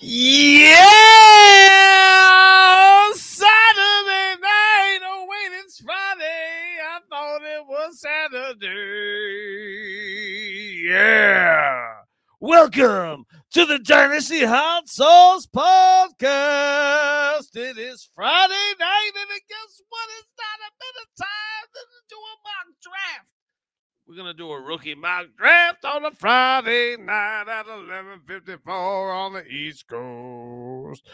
Yeah! Saturday night! Oh, wait, it's Friday. I thought it was Saturday. Yeah! Welcome to the Dynasty Hot Sauce Podcast. It is Friday night, and guess what? It's not a bit of time to do a mock draft. We're gonna do a rookie mock draft on a Friday night at 11:54 on the East Coast.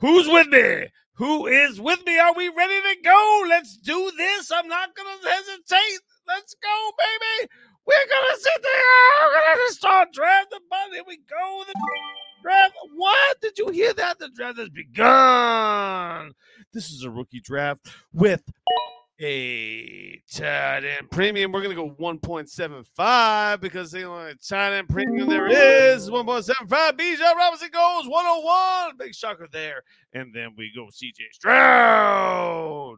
Who's with me? Who is with me? Are we ready to go? Let's do this. I'm not gonna hesitate. Let's go, baby. We're gonna sit there. We're gonna start drafting. But here we go. The draft. What did you hear that? The draft has begun. This is a rookie draft with a tight end premium. We're going to go 1.75 because the only tight end premium there is 1.75. Bijan Robinson goes 101. Big shocker there. And then we go CJ Stroud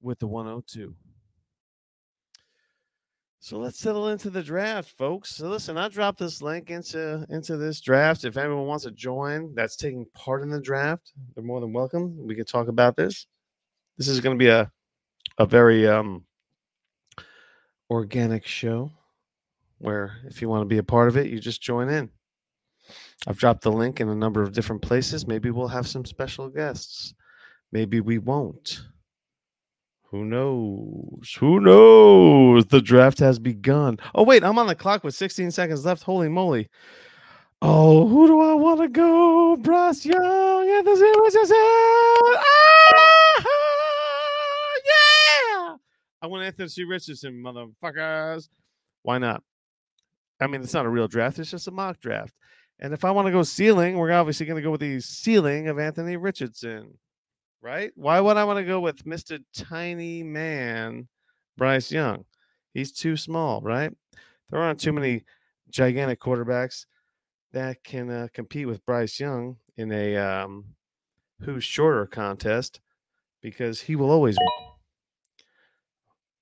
with the 102. So let's settle into the draft, folks. So listen, I dropped this link into into this draft. If anyone wants to join that's taking part in the draft, they're more than welcome. We can talk about this. This is going to be a a very um, organic show where if you want to be a part of it, you just join in. I've dropped the link in a number of different places. Maybe we'll have some special guests. Maybe we won't. Who knows? Who knows? The draft has begun. Oh, wait, I'm on the clock with 16 seconds left. Holy moly. Oh, who do I want to go? Bryce Young, Anthony Richardson. Ah! I want Anthony Richardson, motherfuckers. Why not? I mean, it's not a real draft, it's just a mock draft. And if I want to go ceiling, we're obviously going to go with the ceiling of Anthony Richardson, right? Why would I want to go with Mr. Tiny Man, Bryce Young? He's too small, right? There aren't too many gigantic quarterbacks that can uh, compete with Bryce Young in a um, who's shorter contest because he will always win.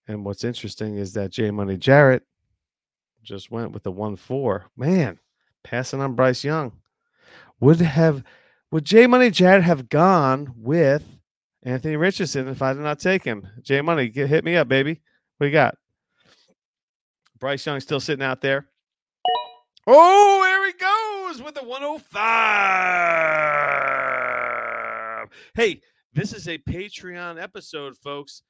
And what's interesting is that J Money Jarrett just went with the one four. Man, passing on Bryce Young. Would have would J Money Jarrett have gone with Anthony Richardson if I did not take him? J Money, get hit me up, baby. What you got? Bryce Young still sitting out there. Oh, there he goes with the 105. Hey, this is a Patreon episode, folks.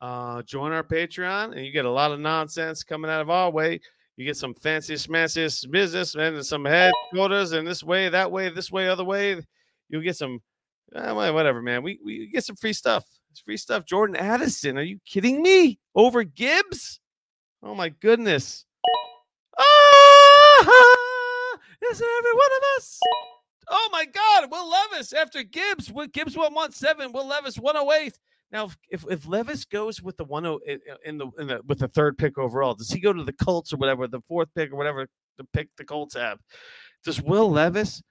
Uh, join our Patreon, and you get a lot of nonsense coming out of our way. You get some fancy smanciest business and some head headquarters, and this way, that way, this way, other way. You'll get some, eh, whatever, man. We we get some free stuff. It's free stuff. Jordan Addison, are you kidding me? Over Gibbs? Oh my goodness! Ah, is every one of us? Oh my God! Will Levis after Gibbs. Gibbs went one seven. Will Levis one oh eight. Now, if if Levis goes with the one in the in the with the third pick overall, does he go to the Colts or whatever, the fourth pick or whatever the pick the Colts have? Does Will Levis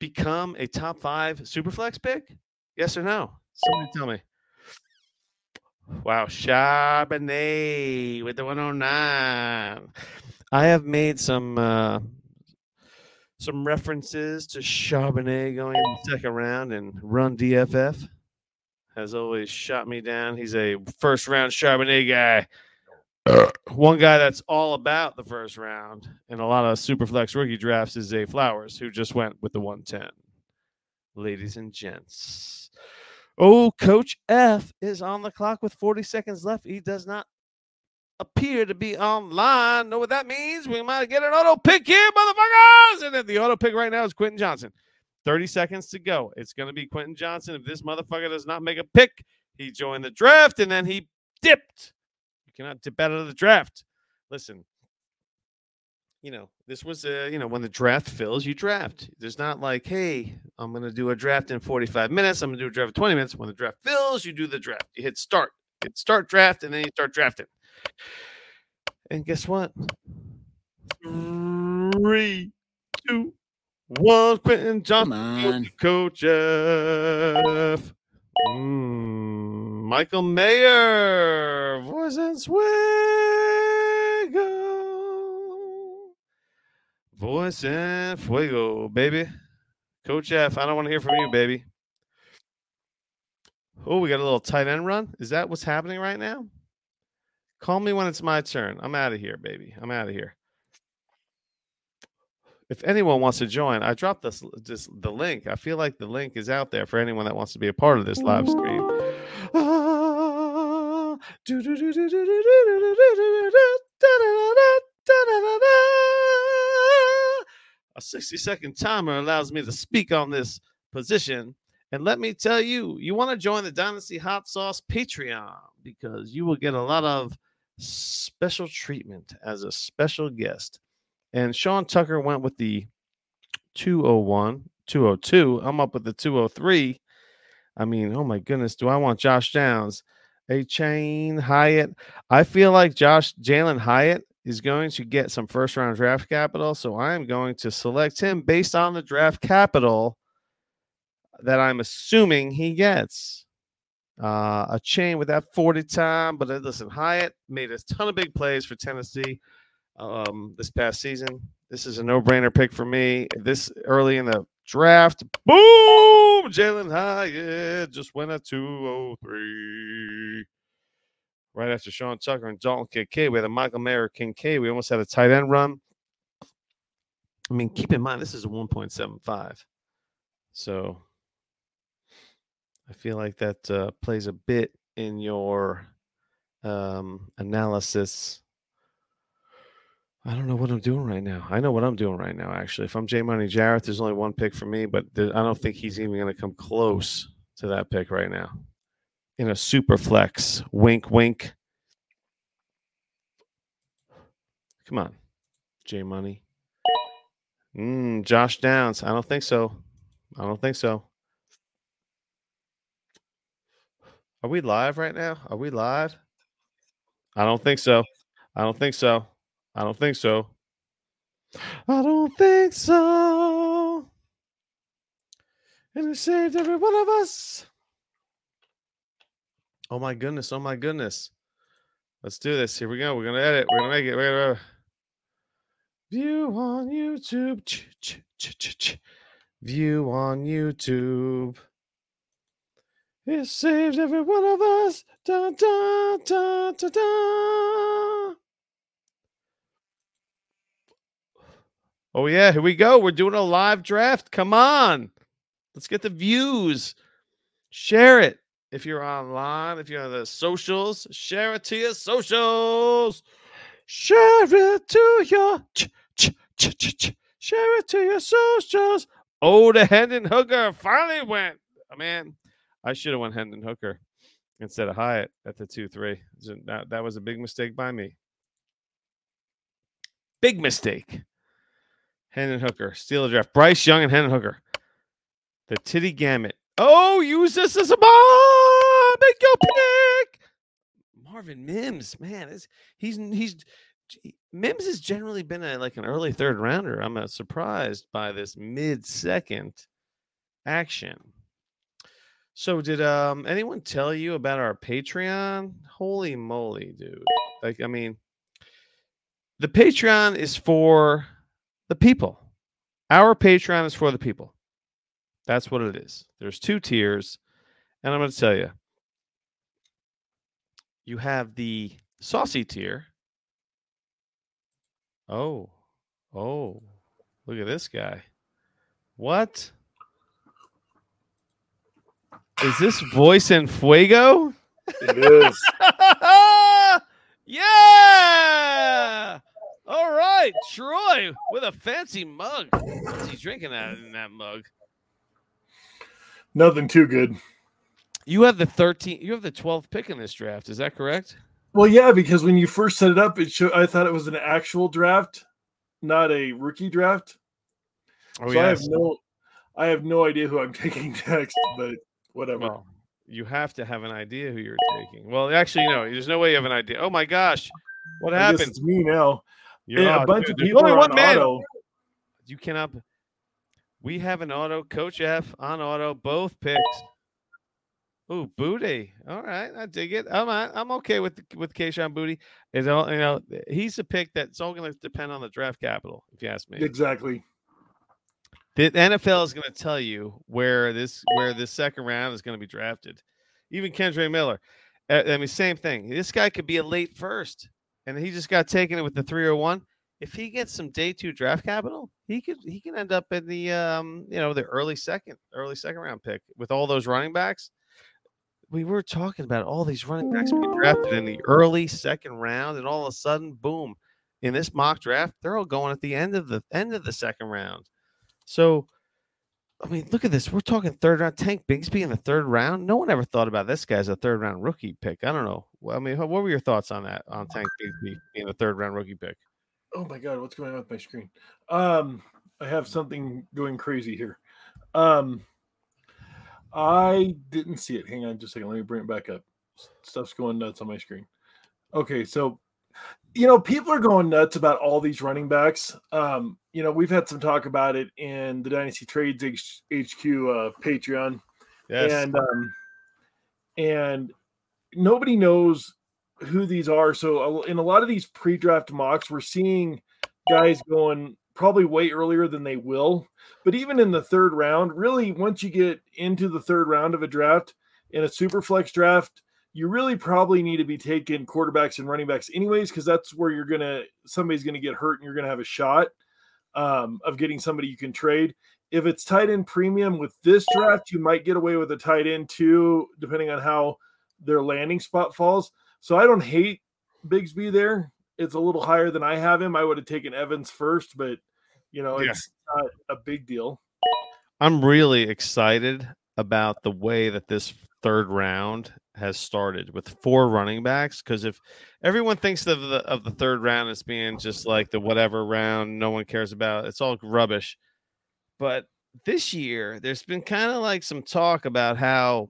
become a top five superflex pick? Yes or no? Somebody tell me. Wow, Charbonnet with the 109. I have made some uh, some references to Charbonnet going in the second round and run DFF has always shot me down. He's a first round Charbonnet guy. One guy that's all about the first round and a lot of superflex rookie drafts is Zay Flowers, who just went with the 110. Ladies and gents. Oh, Coach F is on the clock with 40 seconds left. He does not appear to be online. Know what that means? We might get an auto pick here, motherfuckers. And then the auto pick right now is Quentin Johnston. 30 seconds to go. It's going to be Quentin Johnston. If this motherfucker does not make a pick, he joined the draft and then he dipped. You cannot dip out of the draft. Listen, you know, this was, a, you know, when the draft fills, you draft. There's not like, hey, I'm going to do a draft in 45 minutes. I'm going to do a draft in 20 minutes. When the draft fills, you do the draft. You hit start, hit start draft, and then you start drafting. And guess what? Three, two, one Quentin Johnston, Coach Jeff? Mm, Michael Mayer, voice and swagger. Voice and fuego, baby. Coach F, I don't want to hear from you, baby. Oh, we got a little tight end run. Is that what's happening right now? Call me when it's my turn. I'm out of here, baby. I'm out of here. If anyone wants to join, I dropped this just the link. I feel like the link is out there for anyone that wants to be a part of this live stream. A 60 second timer allows me to speak on this position. And let me tell you, you want to join the Dynasty Hot Sauce Patreon because you will get a lot of special treatment as a special guest. And Sean Tucker went with the 201, 202. I'm up with the 203. I mean, oh my goodness, do I want Josh Downs? A chain Hyatt. I feel like Josh Jalin Hyatt is going to get some first round draft capital. So I am going to select him based on the draft capital that I'm assuming he gets. Uh, chain with that 40 time, but uh, listen, Hyatt made a ton of big plays for Tennessee um, this past season. This is a no brainer pick for me. This early in the draft, boom! Jalin Hyatt just went at 203. Right after Sean Tucker and Dalton Kincaid, we had a Michael Mayer Kincaid. We almost had a tight end run. I mean, keep in mind, this is a 1.75. So I feel like that uh, plays a bit in your um, analysis. I don't know what I'm doing right now. I know what I'm doing right now, actually. If I'm J Money Jarrett, there's only one pick for me, but I don't think he's even going to come close to that pick right now. In a super flex, wink, wink. Come on, J Money. Mm, Josh Downs. I don't think so. I don't think so. Are we live right now? Are we live? I don't think so. I don't think so. I don't think so. I don't think so. And it saved every one of us. Oh my goodness. Oh my goodness. Let's do this. Here we go. We're going to edit. We're going to make it. We're going to view on YouTube. Ch- ch- ch- view on YouTube. It saved every one of us. Da, da, da, da, da. Oh, yeah. Here we go. We're doing a live draft. Come on. Let's get the views. Share it. If you're online, if you're on the socials, share it to your socials. Share it to your ch- ch- ch- share it to your socials. Oh, the Hendon Hooker finally went. Oh, man, I should have went Hendon Hooker instead of Hyatt at the two three. That that was a big mistake by me. Big mistake. Hendon Hooker, steal the draft. Bryce Young and Hendon Hooker. The titty gamut. Oh, use this as a bomb. Big go pick. Marvin Mims, man, is he's he's Mims has generally been a like an early third rounder. I'm uh, surprised by this mid second action. So did um anyone tell you about our Patreon? Holy moly, dude. Like I mean the Patreon is for the people. Our Patreon is for the people. That's what it is. There's two tiers and I'm going to tell you. You have the saucy tier. Oh. Oh. Look at this guy. What? Is this voice in fuego? It is. yeah. All right, Troy with a fancy mug. What's he drinking out in that mug? Nothing too good. You have the 13 you have the 12th pick in this draft, is that correct? Well, yeah, because when you first set it up, it showed I thought it was an actual draft, not a rookie draft. Oh so I have no I have no idea who I'm taking next, but whatever. Well, you have to have an idea who you're taking. Well, actually, no, there's no way you have an idea. Oh my gosh. What I happened? it's me now. You're Yeah, on, a bunch dude. of people only one on man. auto. You cannot. We have an auto. Coach F on auto. Both picks. Ooh, booty. All right, I dig it. I'm I'm okay with with Kayshon Boutte. Is all you know. He's a pick that's all going to depend on the draft capital. If you ask me, Exactly. The NFL is going to tell you where this where this second round is going to be drafted. Even Kendre Miller. Uh, I mean, same thing. This guy could be a late first, and he just got taken with the 301. If he gets some day two draft capital, he could he can end up in the um you know the early second early second round pick with all those running backs. We were talking about all these running backs being drafted in the early second round, and all of a sudden, boom! In this mock draft, they're all going at the end of the end of the second round. So I mean, look at this. We're talking third round. Tank Bigsby in the third round. No one ever thought about this guy as a third round rookie pick. I don't know. Well, I mean, what were your thoughts on that? On Tank Bigsby being a third round rookie pick? Oh my god, what's going on with my screen? Um, I have something going crazy here. Um, I didn't see it. Hang on just a second. Let me bring it back up. Stuff's going nuts on my screen. Okay, so you know, people are going nuts about all these running backs. Um, you know, we've had some talk about it in the Dynasty Trades HQ uh, Patreon, yes. and um, and nobody knows who these are. So in a lot of these pre-draft mocks, we're seeing guys going probably way earlier than they will. But even in the third round, really, once you get into the third round of a draft in a super flex draft, you really probably need to be taking quarterbacks and running backs anyways, because that's where you're gonna somebody's gonna get hurt and you're gonna have a shot um, of getting somebody you can trade. If it's tight end premium with this draft, you might get away with a tight end too, depending on how their landing spot falls. So I don't hate Bigsby there. It's a little higher than I have him. I would have taken Evans first, but you know, yeah. it's not a big deal. I'm really excited about the way that this third round has started with four running backs because if everyone thinks of the of the third round as being just like the whatever round no one cares about it's all rubbish but this year there's been kind of like some talk about how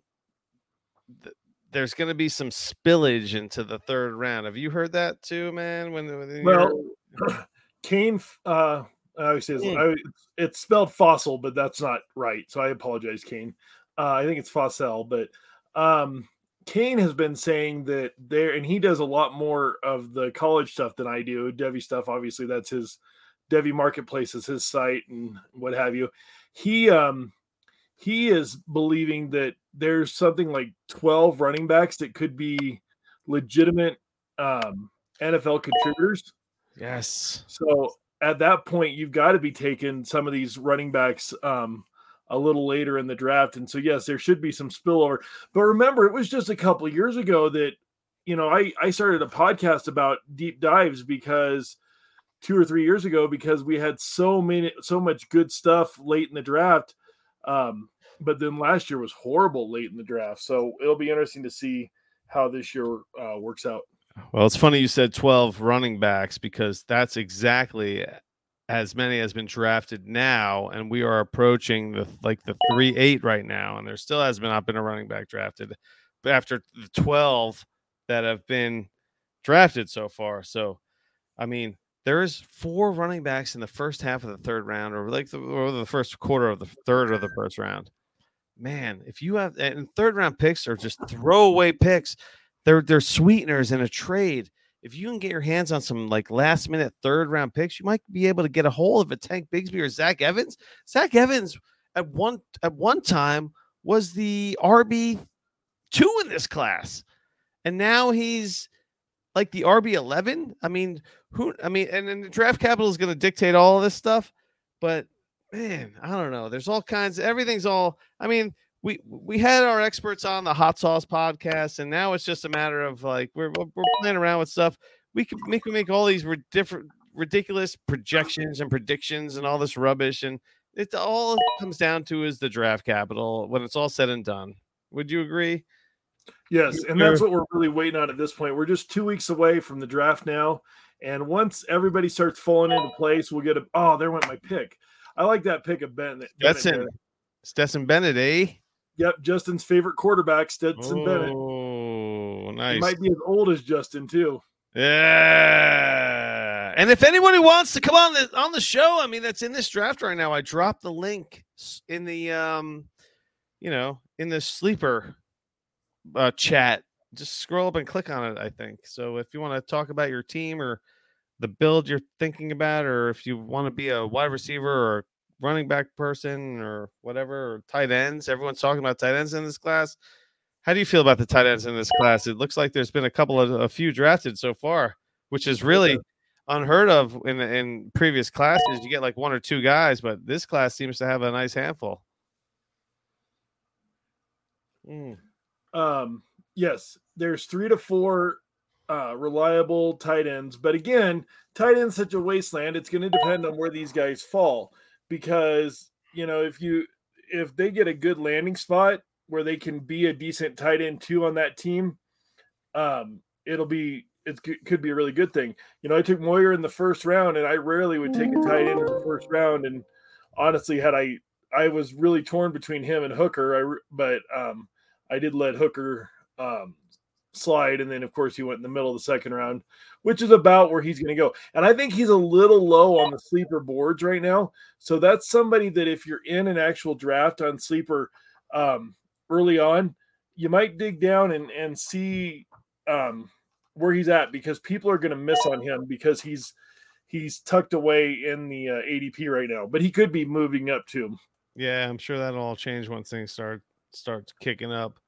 th- there's going to be some spillage into the third round have you heard that too man when, when well kane uh I say mm. I, it's spelled fossil, but that's not right. So I apologize, Kane. Uh, I think it's fossil, but um, Kane has been saying that there, and he does a lot more of the college stuff than I do. Devy stuff, obviously, that's his Devy Marketplace is his site and what have you. He um he is believing that there's something like 12 running backs that could be legitimate um NFL contributors. Yes. So at that point, you've got to be taking some of these running backs um a little later in the draft. And so, yes, there should be some spillover. But remember, it was just a couple years ago that, you know, I, I started a podcast about deep dives because two or three years ago, because we had so many, so much good stuff late in the draft. Um, but then last year was horrible late in the draft. So it'll be interesting to see how this year uh, works out. Well, it's funny you said 12 running backs because that's exactly as many has been drafted now, and we are approaching the like the three eight right now, and there still has been not been a running back drafted, but after the twelve that have been drafted so far. So, I mean, there's four running backs in the first half of the third round, or like the, or the first quarter of the third or the first round. Man, if you have and third round picks are just throwaway picks, they're they're sweeteners in a trade if you can get your hands on some like last minute third round picks, you might be able to get a hold of a Tank Bigsby or Zach Evans. Zach Evans at one at one time was the RB two in this class, and now he's like the RB eleven. I mean, who? I mean, and then the draft capital is going to dictate all of this stuff, but man, I don't know. There's all kinds. Everything's all. I mean, we we had our experts on the hot sauce podcast, and now it's just a matter of like we're we're playing around with stuff. We can make we make all these different ridiculous projections and predictions and all this rubbish, and it all comes down to is the draft capital when it's all said and done. Would you agree? Yes, and that's what we're really waiting on at this point. We're just two weeks away from the draft now, and once everybody starts falling into place, we'll get a. Oh, there went my pick. I like that pick of Ben. Stetson, Stetson Bennett, eh? Yep, Justin's favorite quarterback, Stetson oh, Bennett. Oh, nice. He might be as old as Justin too. Yeah. And if anyone who wants to come on the on the show, I mean that's in this draft right now. I dropped the link in the um, you know, in the sleeper uh, chat. Just scroll up and click on it. I think so. If you want to talk about your team or the build you're thinking about, or if you want to be a wide receiver or running back person or whatever, or tight ends. Everyone's talking about tight ends in this class. How do you feel about the tight ends in this class? It looks like there's been a couple of a few drafted so far, which is really unheard of in in previous classes. You get like one or two guys, but this class seems to have a nice handful. Mm. Um, yes, there's three to four uh, reliable tight ends, but again, tight ends such a wasteland. It's going to depend on where these guys fall because you know if you if they get a good landing spot where they can be a decent tight end too on that team, um, it'll be it could be a really good thing. You know, I took Mayer in the first round, and I rarely would take a tight end in the first round. And honestly, had I I was really torn between him and Hooker, I but um, I did let Hooker um, slide, and then of course he went in the middle of the second round, which is about where he's going to go. And I think he's a little low on the sleeper boards right now. So that's somebody that if you're in an actual draft on sleeper um, early on, you might dig down and and see um, where he's at because people are going to miss on him because he's he's tucked away in the uh, ADP right now, but he could be moving up too. Yeah, I'm sure that'll all change once things start start kicking up.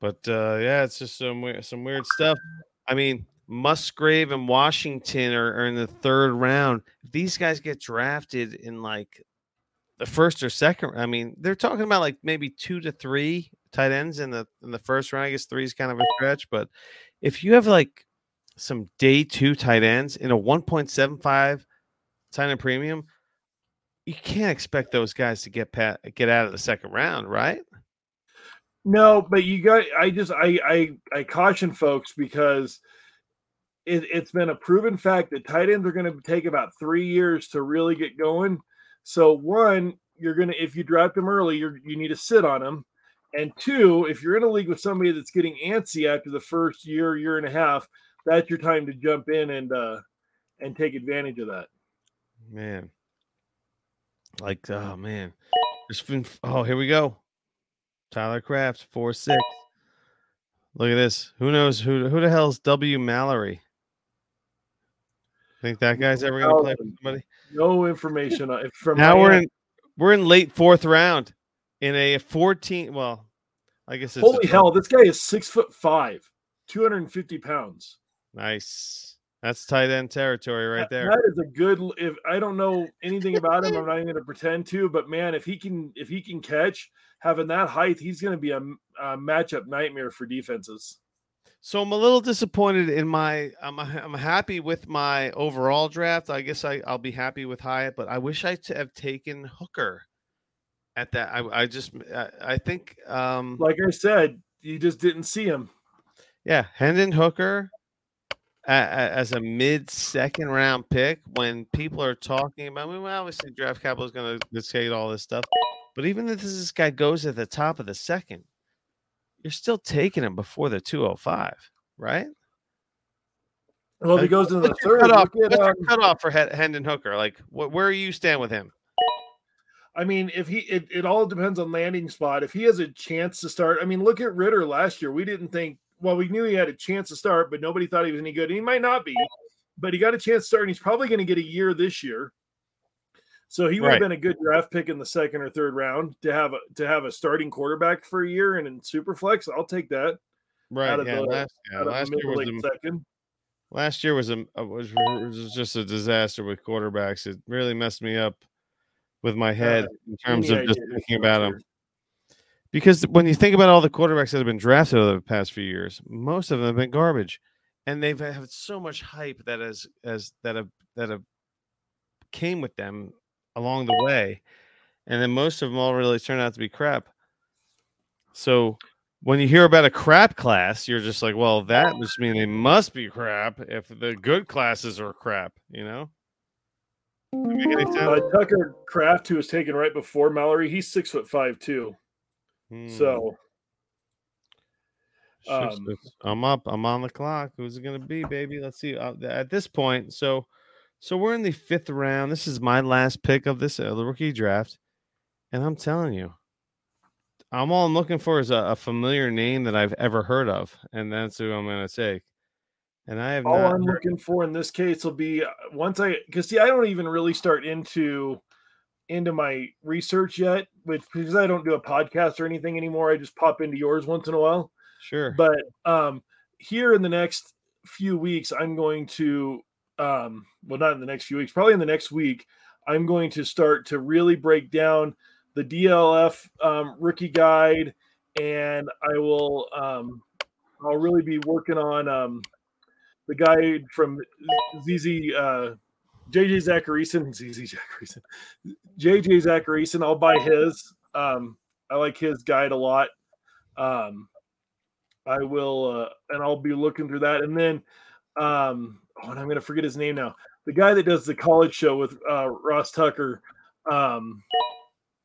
But uh, yeah, it's just some weird, some weird stuff. I mean, Musgrave and Washington are, are in the third round. If these guys get drafted in like the first or second, I mean, they're talking about like maybe two to three tight ends in the in the first round. I guess three is kind of a stretch, but if you have like some day two tight ends in a 1.75 tight end premium, you can't expect those guys to get pat, get out of the second round, right? No, but you got. I just I I I caution folks because it, it's been a proven fact that tight ends are going to take about three years to really get going. So one, you're gonna if you draft them early, you you need to sit on them. And two, if you're in a league with somebody that's getting antsy after the first year, year and a half, that's your time to jump in and uh and take advantage of that. Man. Like, oh man. it's been oh, here we go. Tyler Kraft, four six. Look at this. Who knows who who the hell's W Mallory? Think that guy's ever gonna play for somebody? No information uh, on from now we're in we're in late fourth round in a 14. Well, I guess it's holy hell, this guy is six foot five, 250 pounds. Nice. That's tight end territory right there. That is a good. If I don't know anything about him, I'm not even going to pretend to. But man, if he can, if he can catch having that height, he's going to be a, a, matchup nightmare for defenses. So I'm a little disappointed in my. I'm I'm happy with my overall draft. I guess I I'll be happy with Hyatt, but I wish I t- have taken Hooker at that. I, I just I, I think um like I said, you just didn't see him. Yeah, Hendon Hooker as a mid second round pick when people are talking about. I mean, well, obviously draft capital is going to dictate all this stuff, but even if this guy goes at the top of the second, you're still taking him before the 205, right? Well, if he goes into the third, cutoff, what's um, cutoff for Hendon Hooker? Like, wh- where are you stand with him? I mean, if he, it, it all depends on landing spot. If he has a chance to start, I mean, look at Ridder last year. We didn't think, well, we knew he had a chance to start, but nobody thought he was any good. And he might not be, but he got a chance to start, and he's probably going to get a year this year. So he would right. have been a good draft pick in the second or third round to have a, to have a starting quarterback for a year and in Superflex. I'll take that. Right. yeah, the, last, yeah, last year was a, second. Last year was a was, was just a disaster with quarterbacks. It really messed me up with my head uh, in terms of just thinking about them. Because when you think about all the quarterbacks that have been drafted over the past few years, most of them have been garbage, and they've had so much hype that as as that have that have came with them along the way, and then most of them all really turn out to be crap. So when you hear about a crap class, you're just like, well, that must mean they must be crap if the good classes are crap, you know? Uh, Tucker Kraft, who was taken right before Mallory, he's six foot five too. Hmm. So um, I'm up. I'm on the clock. Who's it going to be, baby? Let's see. Uh, at this point, so so we're in the fifth round. This is my last pick of this uh, the rookie draft, and I'm telling you, I'm all I'm looking for is a, a familiar name that I've ever heard of, and that's who I'm going to take. And I have all I'm looking for in this case will be uh, once I because see I don't even really start into into my research yet, which because I don't do a podcast or anything anymore. I just pop into yours once in a while. Sure. But um, here in the next few weeks, I'm going to, um, well, not in the next few weeks, probably in the next week, I'm going to start to really break down the DLF um, rookie guide, and I will, um, I'll really be working on um, the guide from ZZ. Uh, JJ Zachariason, ZZ Zachariason, JJ Zachariason. I'll buy his. Um, I like his guide a lot. Um, I will, uh, and I'll be looking through that. And then, um, oh, and I'm going to forget his name now. The guy that does the college show with uh, Ross Tucker. Um,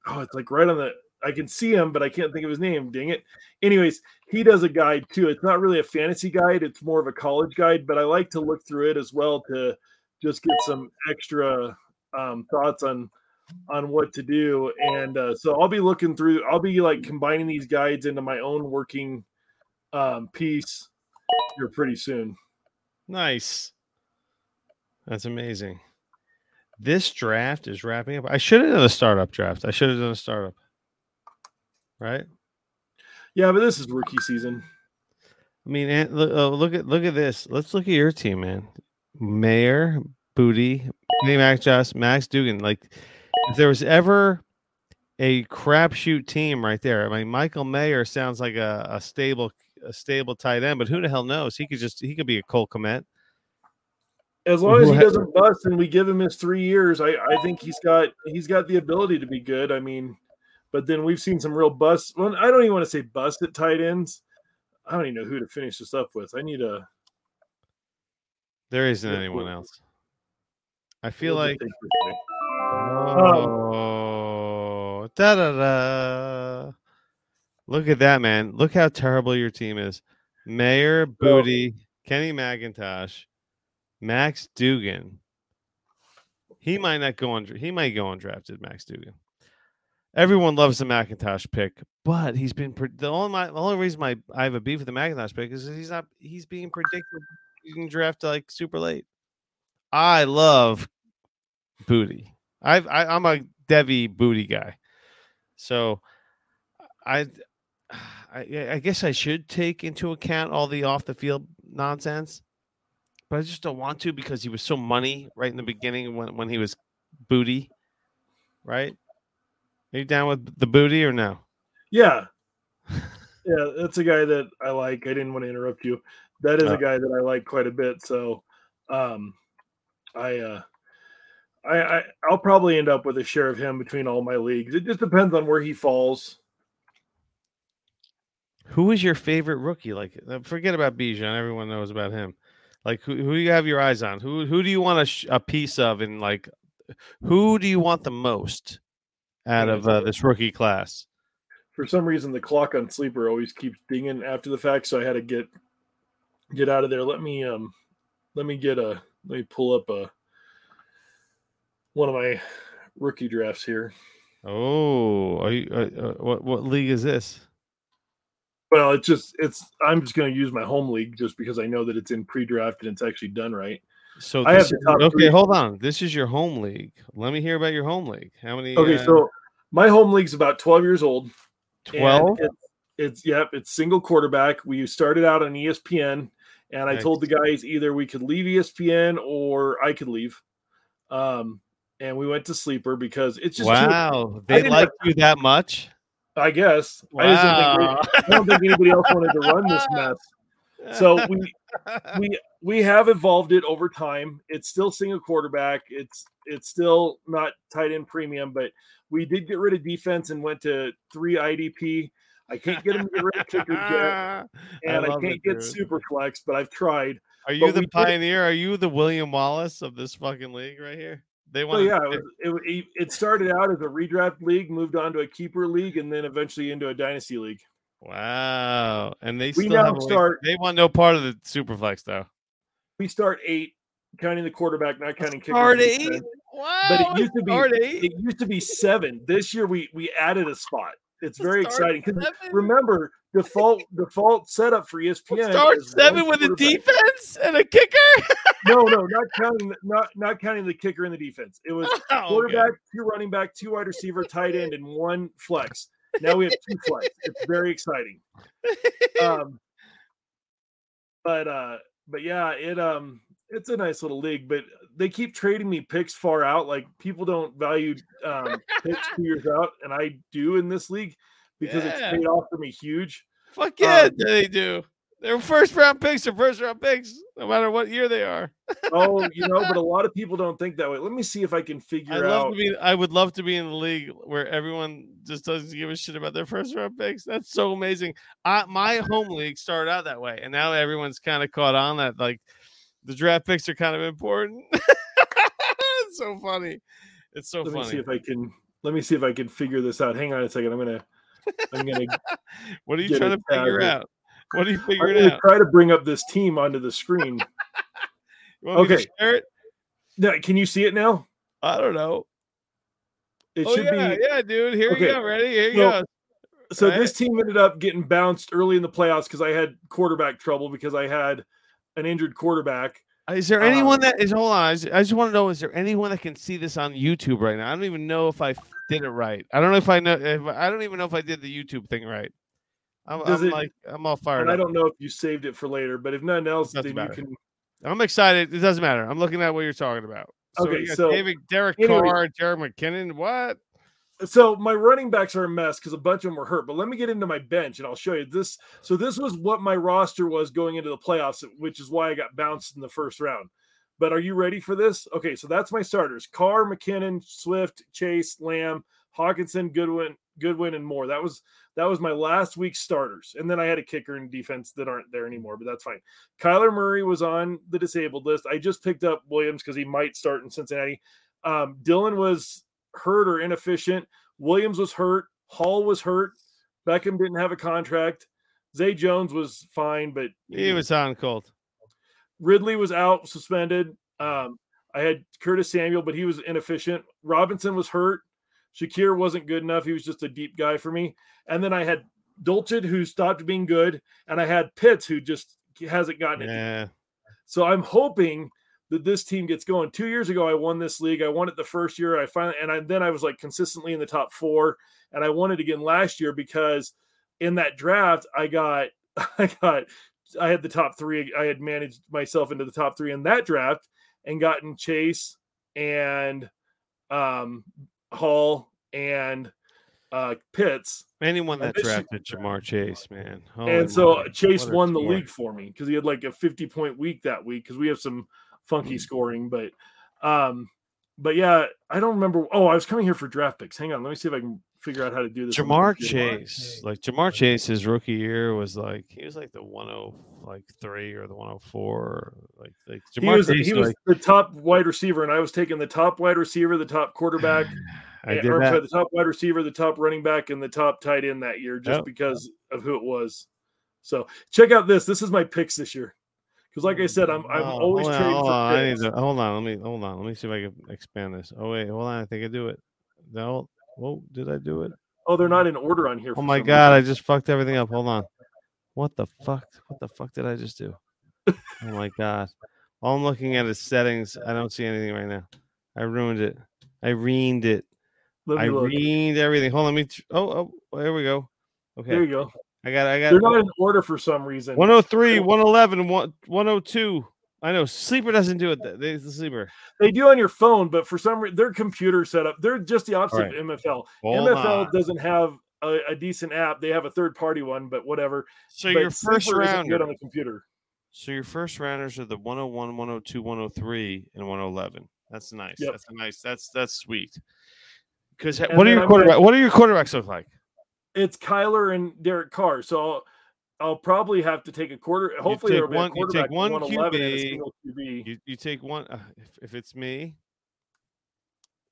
oh, it's like right on the. I can see him, but I can't think of his name. Dang it. Anyways, he does a guide too. It's not really a fantasy guide; it's more of a college guide. But I like to look through it as well to just get some extra um, thoughts on on what to do. And uh, so I'll be looking through. I'll be like combining these guides into my own working um, piece here pretty soon. Nice. That's amazing. This draft is wrapping up. I should have done a startup draft. I should have done a startup. Right? Yeah, but this is rookie season. I mean, look, uh, at look at this. Let's look at your team, man. Mayer, Booty, Max Joss, Max Duggan. Like, if there was ever a crapshoot team right there, I mean, Michael Mayer sounds like a, a stable a stable tight end, but who the hell knows? He could just he could be a Cole Kmet. As long as he doesn't bust and we give him his three years, I, I think he's got he's got the ability to be good. I mean, but then we've seen some real busts. Well, I don't even want to say bust at tight ends. I don't even know who to finish this up with. I need a. There isn't anyone else. I feel like. Oh, da da da. Look at that, man. Look how terrible your team is. Mayer Booty, Kenny McIntosh, Max Duggan. He might not go on. He might go undrafted. Max Duggan. Everyone loves the McIntosh pick, but he's been the only my the only reason my I have a beef with the McIntosh pick is he's not he's being predicted can draft like super late. I love Booty. I've, I I'm a Devy Booty guy, so I I, I guess I should take into account all the off the field nonsense, but I just don't want to because he was so money right in the beginning when, when he was booty, right? Are you down with the booty or no? Yeah. Yeah, that's a guy that I like. I didn't want to interrupt you. That is Oh. a guy that I like quite a bit. So um I uh I, I I'll probably end up with a share of him between all my leagues. It just depends on where he falls. Who is your favorite rookie? Like, uh, forget about Bijan. Everyone knows about him. Like, who, who do you have your eyes on? Who who do you want a, sh- a piece of? And like, who do you want the most out of uh, this rookie class? For some reason the clock on sleeper always keeps dinging after the fact, so I had to get get out of there. Let me um let me get a let me pull up a one of my rookie drafts here. Oh, are you? Uh, uh, what what league is this? Well, it's just it's I'm just going to use my home league just because I know that it's in pre-draft and it's actually done right. So I have is- okay, three. hold on. This is your home league. Let me hear about your home league. How many? Okay, uh, so my home league's about 12 years old. and twelve. It's, it's yep, it's single quarterback. We started out on ESPN, and I Nice. told the guys either we could leave ESPN or I could leave. Um, and we went to sleeper because it's just Wow, I they like you that much. I guess I just didn't think Wow. I don't think anybody else wanted to run this mess. So we we we have evolved it over time. It's still single quarterback. It's it's still not tight end premium, but we did get rid of defense and went to three IDP. I can't get them to get rid of kickers yet, and I, love can't it, get super flex, but I've tried. Are you but the did- pioneer? Are you the William Wallace of this fucking league right here? They Well, yeah, it, was, it, it started out as a redraft league, moved on to a keeper league, and then eventually into a dynasty league. Wow, and they We still now have a start- They want no part of the superflex though. We start eight, counting the quarterback, not counting kickers. Start eight. defense. Wow, But it used to be eight. it used to be seven. This year we we added a spot. It's very exciting. 'cause seven? remember, default default setup for ESPN. Start seven with a defense and a kicker. No, no, not counting the, not not counting the kicker and the defense. It was Oh, okay. quarterback, two running back, two wide receiver, tight end, and one flex. Now we have two flex. It's very exciting. Um, but uh, but yeah, it um, it's a nice little league. But they keep trading me picks far out. Like people don't value um picks two years out, and I do in this league because it's paid off for me huge. Fuck yeah, Um, they do. They're first round picks. They're first round picks, no matter what year they are. Oh, you know, but a lot of people don't think that way. Let me see if I can figure love out. be. I would love to be in the league where everyone just doesn't give a shit about their first round picks. That's so amazing. I, my home league started out that way, and now everyone's kind of caught on that. Like the draft picks are kind of important. it's so funny. It's so let me see if I can. Let me see if I can figure this out. Hang on a second. I'm gonna. I'm gonna. What are you trying to figure out? What are you figuring I'm out? try to bring up this team onto the screen. You want me to okay. Now, can you see it now? I don't know. It oh should yeah, be. yeah, dude. Here Okay. you go. Ready? Here you So- go. So right. this team ended up getting bounced early in the playoffs because I had quarterback trouble because I had an injured quarterback. Is there anyone Um, that is hold on? I just, I just want to know: is there anyone that can see this on YouTube right now? I don't even know if I did it right. I don't know if I know. If, I don't even know if I did the YouTube thing right. I'm, I'm it- like I'm all fired And I don't know if you saved it for later, but if nothing else, then you can. I'm excited. It doesn't matter. I'm looking at what you're talking about. So Okay, so David, Derek anyway- Carr, Jerick McKinnon. What? So my running backs are a mess because a bunch of them were hurt. But let me get into my bench and I'll show you this. So this was what my roster was going into the playoffs, which is why I got bounced in the first round. But are you ready for this? Okay, so that's my starters: Carr, McKinnon, Swift, Chase, Lamb, Hockenson, Goodwin, Goodwin, and more. That was that was my last week's starters, and then I had a kicker and defense that aren't there anymore, but that's fine. Kyler Murray was on the disabled list. I just picked up Williams because he might start in Cincinnati. Um, Dylan was hurt or inefficient. Williams was hurt. Hall was hurt. Beckham didn't have a contract. Zay Jones was fine, but He was on cold. Ridley was out, suspended. Um, I had Curtis Samuel, but he was inefficient. Robinson was hurt. Shakir wasn't good enough. He was just a deep guy for me. And then I had Dulcich, who stopped being good, and I had Pitts, who just hasn't gotten it. Yeah. So I'm hoping that this team gets going. Two years ago, I won this league. I won it the first year. I finally, and I, then I was like consistently in the top four, and I won it again last year because in that draft, I got, I got, I had the top three. I had managed myself into the top three in that draft and gotten Chase and um, Hall and uh, Pitts. Anyone that drafted Ja'Marr Chase, man. Holy and so moly, Chase won the league for me because he had like a 50 point week that week because we have some funky scoring. But um, but yeah, I don't remember. Oh, I was coming here for draft picks. Hang on, let me see if I can figure out how to do this. on the Ja'Marr. Chase, like Ja'Marr Chase, his rookie year was like he was like the one oh like three or the one oh four, like like He Ja'Marr was Chase. he was like, the top wide receiver, and I was taking the top wide receiver, the top quarterback, I did or that. the top wide receiver, the top running back, and the top tight end that year, just Yep. because of who it was. So check out this. This is my picks this year. Because like I said, I'm I'm Oh, always hold on, hold on. I need to hold on. Let me hold on. Let me see if I can expand this. Oh wait, hold on. I think I do it. No, whoa, did I do it? Oh, they're not in order on here. Oh my god, I just fucked everything up. Hold on. What the fuck? What the fuck did I just do? Oh my god. All I'm looking at is settings. I don't see anything right now. I ruined it. I reamed it. Let I look. everything. Hold on. Let me. tr- Oh, oh, there we go. Okay. There you go. I got. I got. They're not in order for some reason. 103, 111, 102. I know sleeper doesn't do it. They, the sleeper. They do on your phone, but for some reason, their computer setup, they're just the opposite Alright. of MFL. Hold MFL on. doesn't have a, a decent app. They have a third party one, but whatever. So but your first Sleeper good on the computer. So your first rounders are the 101, 102, 103, and 111. That's nice. Yep. That's nice. That's that's sweet. Because what are your I'm gonna- quarterback? What are your quarterbacks look like? It's Kyler and Derek Carr. So I'll, I'll probably have to take a quarter. Hopefully, there'll be one- a you take one 111 and a QB. QB. You you take one. Uh, if, if it's me,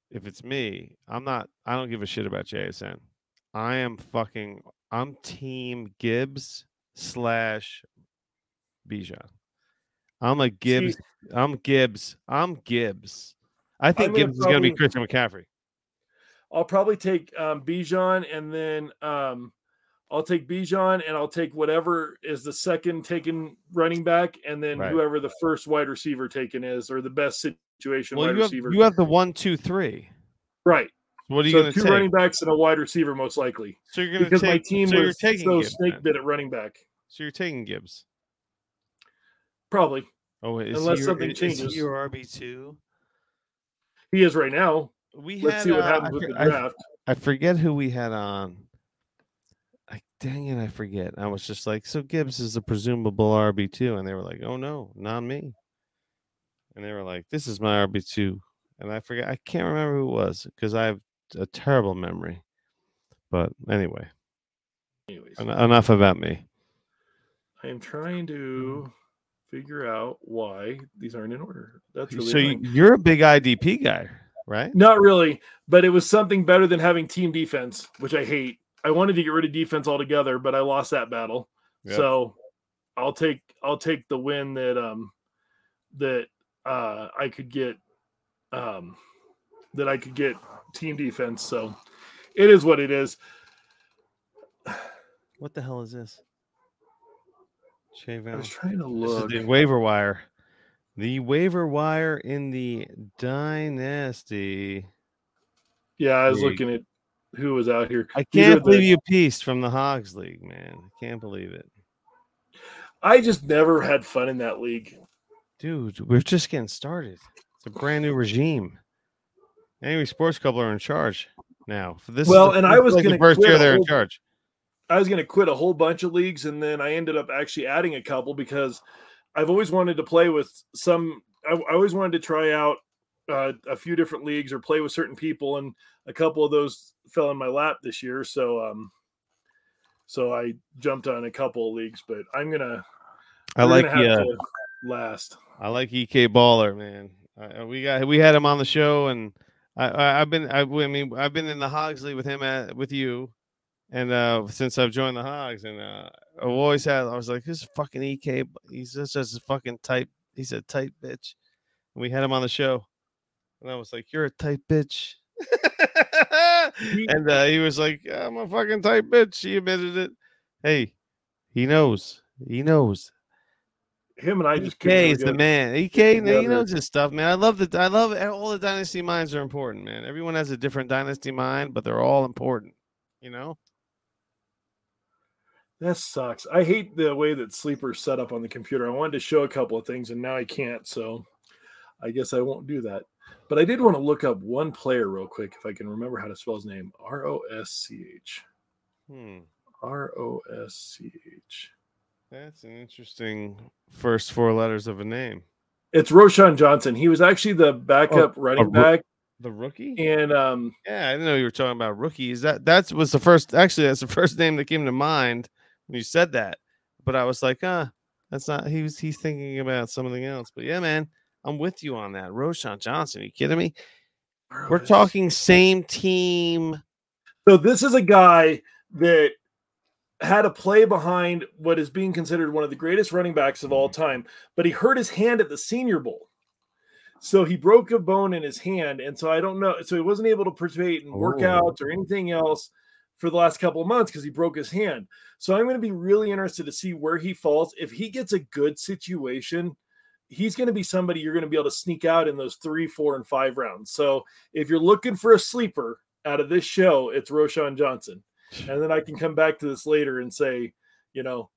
if it's me, I'm not. I don't give a shit about JSN. I am fucking. I'm team Gibbs slash Bijan. I'm a Gibbs. I'm Gibbs. I'm Gibbs. I think gonna Gibbs is going to be Christian McCaffrey. I'll probably take um, Bijan and then um, I'll take Bijan and I'll take whatever is the second taken running back, and then Right. whoever the first wide receiver taken is, or the best situation Well, wide you have, receiver. you have the one, two, three. right. What are you So going two to take? running backs and a wide receiver, most likely, so you're going to because take. my team so you're was taking so Gibbs. snake then. bit at running back. So you're taking Gibbs. Probably Oh, wait, is Unless he your, something is- is he changes. your RB two? he is right now. We Let's had, see what uh, happens I with the draft. I forget who we had on. I dang it, I forget. I was just like, so Gibbs is a presumable RB two, and they were like, oh no, not me. And they were like, this is my RB two, and I forget. I can't remember who it was because I have a terrible memory. But anyway, Anyways, en- enough about me. I am trying to figure out why these aren't in order. That's really so you, annoying. you're a big IDP guy, right? Not really, but it was something better than having team defense, which I hate. I wanted to get rid of defense altogether, but I lost that battle. So I'll take I'll take the win that um that uh I could get um that I could get team defense. So it is what it is. What the hell is this? Shea I was trying to look. This is the waiver wire. The waiver wire in the dynasty. Yeah, I was League. looking at who was out here. I can't believe the- you pieced from the Hogs League, man. I can't believe it. I just never had fun in that league. Dude, we're just getting started. It's a brand new regime. Anyway, Sports couple are in charge now. For this is Well, the- and I was like the first year they're in charge. I was going to quit a whole bunch of leagues, and then I ended up actually adding a couple because I've always wanted to play with some. I, I always wanted to try out uh, a few different leagues or play with certain people, and a couple of those fell in my lap this year. So, um, so I jumped on a couple of leagues, but I'm gonna. I like gonna have the uh, to last. I like EK Baller, man. I- we got we had him on the show, and I, I I've been I, I mean I've been in the Hogs League with him at with you, and uh since I've joined the Hogs, and uh I've always had I was like this fucking EK, he's just just a fucking type. He's a tight bitch. And we had him on the show, and I was like, you're a tight bitch. and uh, he was like, I'm a fucking tight bitch. He admitted it. Hey, he knows. He knows. Him and I just EK is the man. EK, he knows his stuff, man. I love the I love all the dynasty minds are important, man. Everyone has a different dynasty mind, but they're all important. You know? That sucks. I hate the way that sleeper's set up on the computer. I wanted to show a couple of things and now I can't, so I guess I won't do that. But I did want to look up one player real quick if I can remember how to spell his name. R O S C H. Hmm. R O S C H. That's an interesting first four letters of a name. It's Roschon Johnson. He was actually the backup running Ro- back The rookie? and um Yeah, I didn't know you were talking about rookies. That that was the first actually that's the first name that came to mind when you said that. But I was like, uh, that's not he was he's thinking about something else. But yeah, man, I'm with you on that. Roschon Johnson, are you kidding me? We're talking same team. So this is a guy that had a play behind what is being considered one of the greatest running backs of all time, but he hurt his hand at the Senior Bowl. So he broke a bone in his hand, and so I don't know. So he wasn't able to participate in workouts or anything else for the last couple of months because he broke his hand. So I'm going to be really interested to see where he falls. If he gets a good situation, he's going to be somebody you're going to be able to sneak out in those three, four, and five rounds. So if you're looking for a sleeper out of this show, it's Roschon Johnson. And then I can come back to this later and say, you know,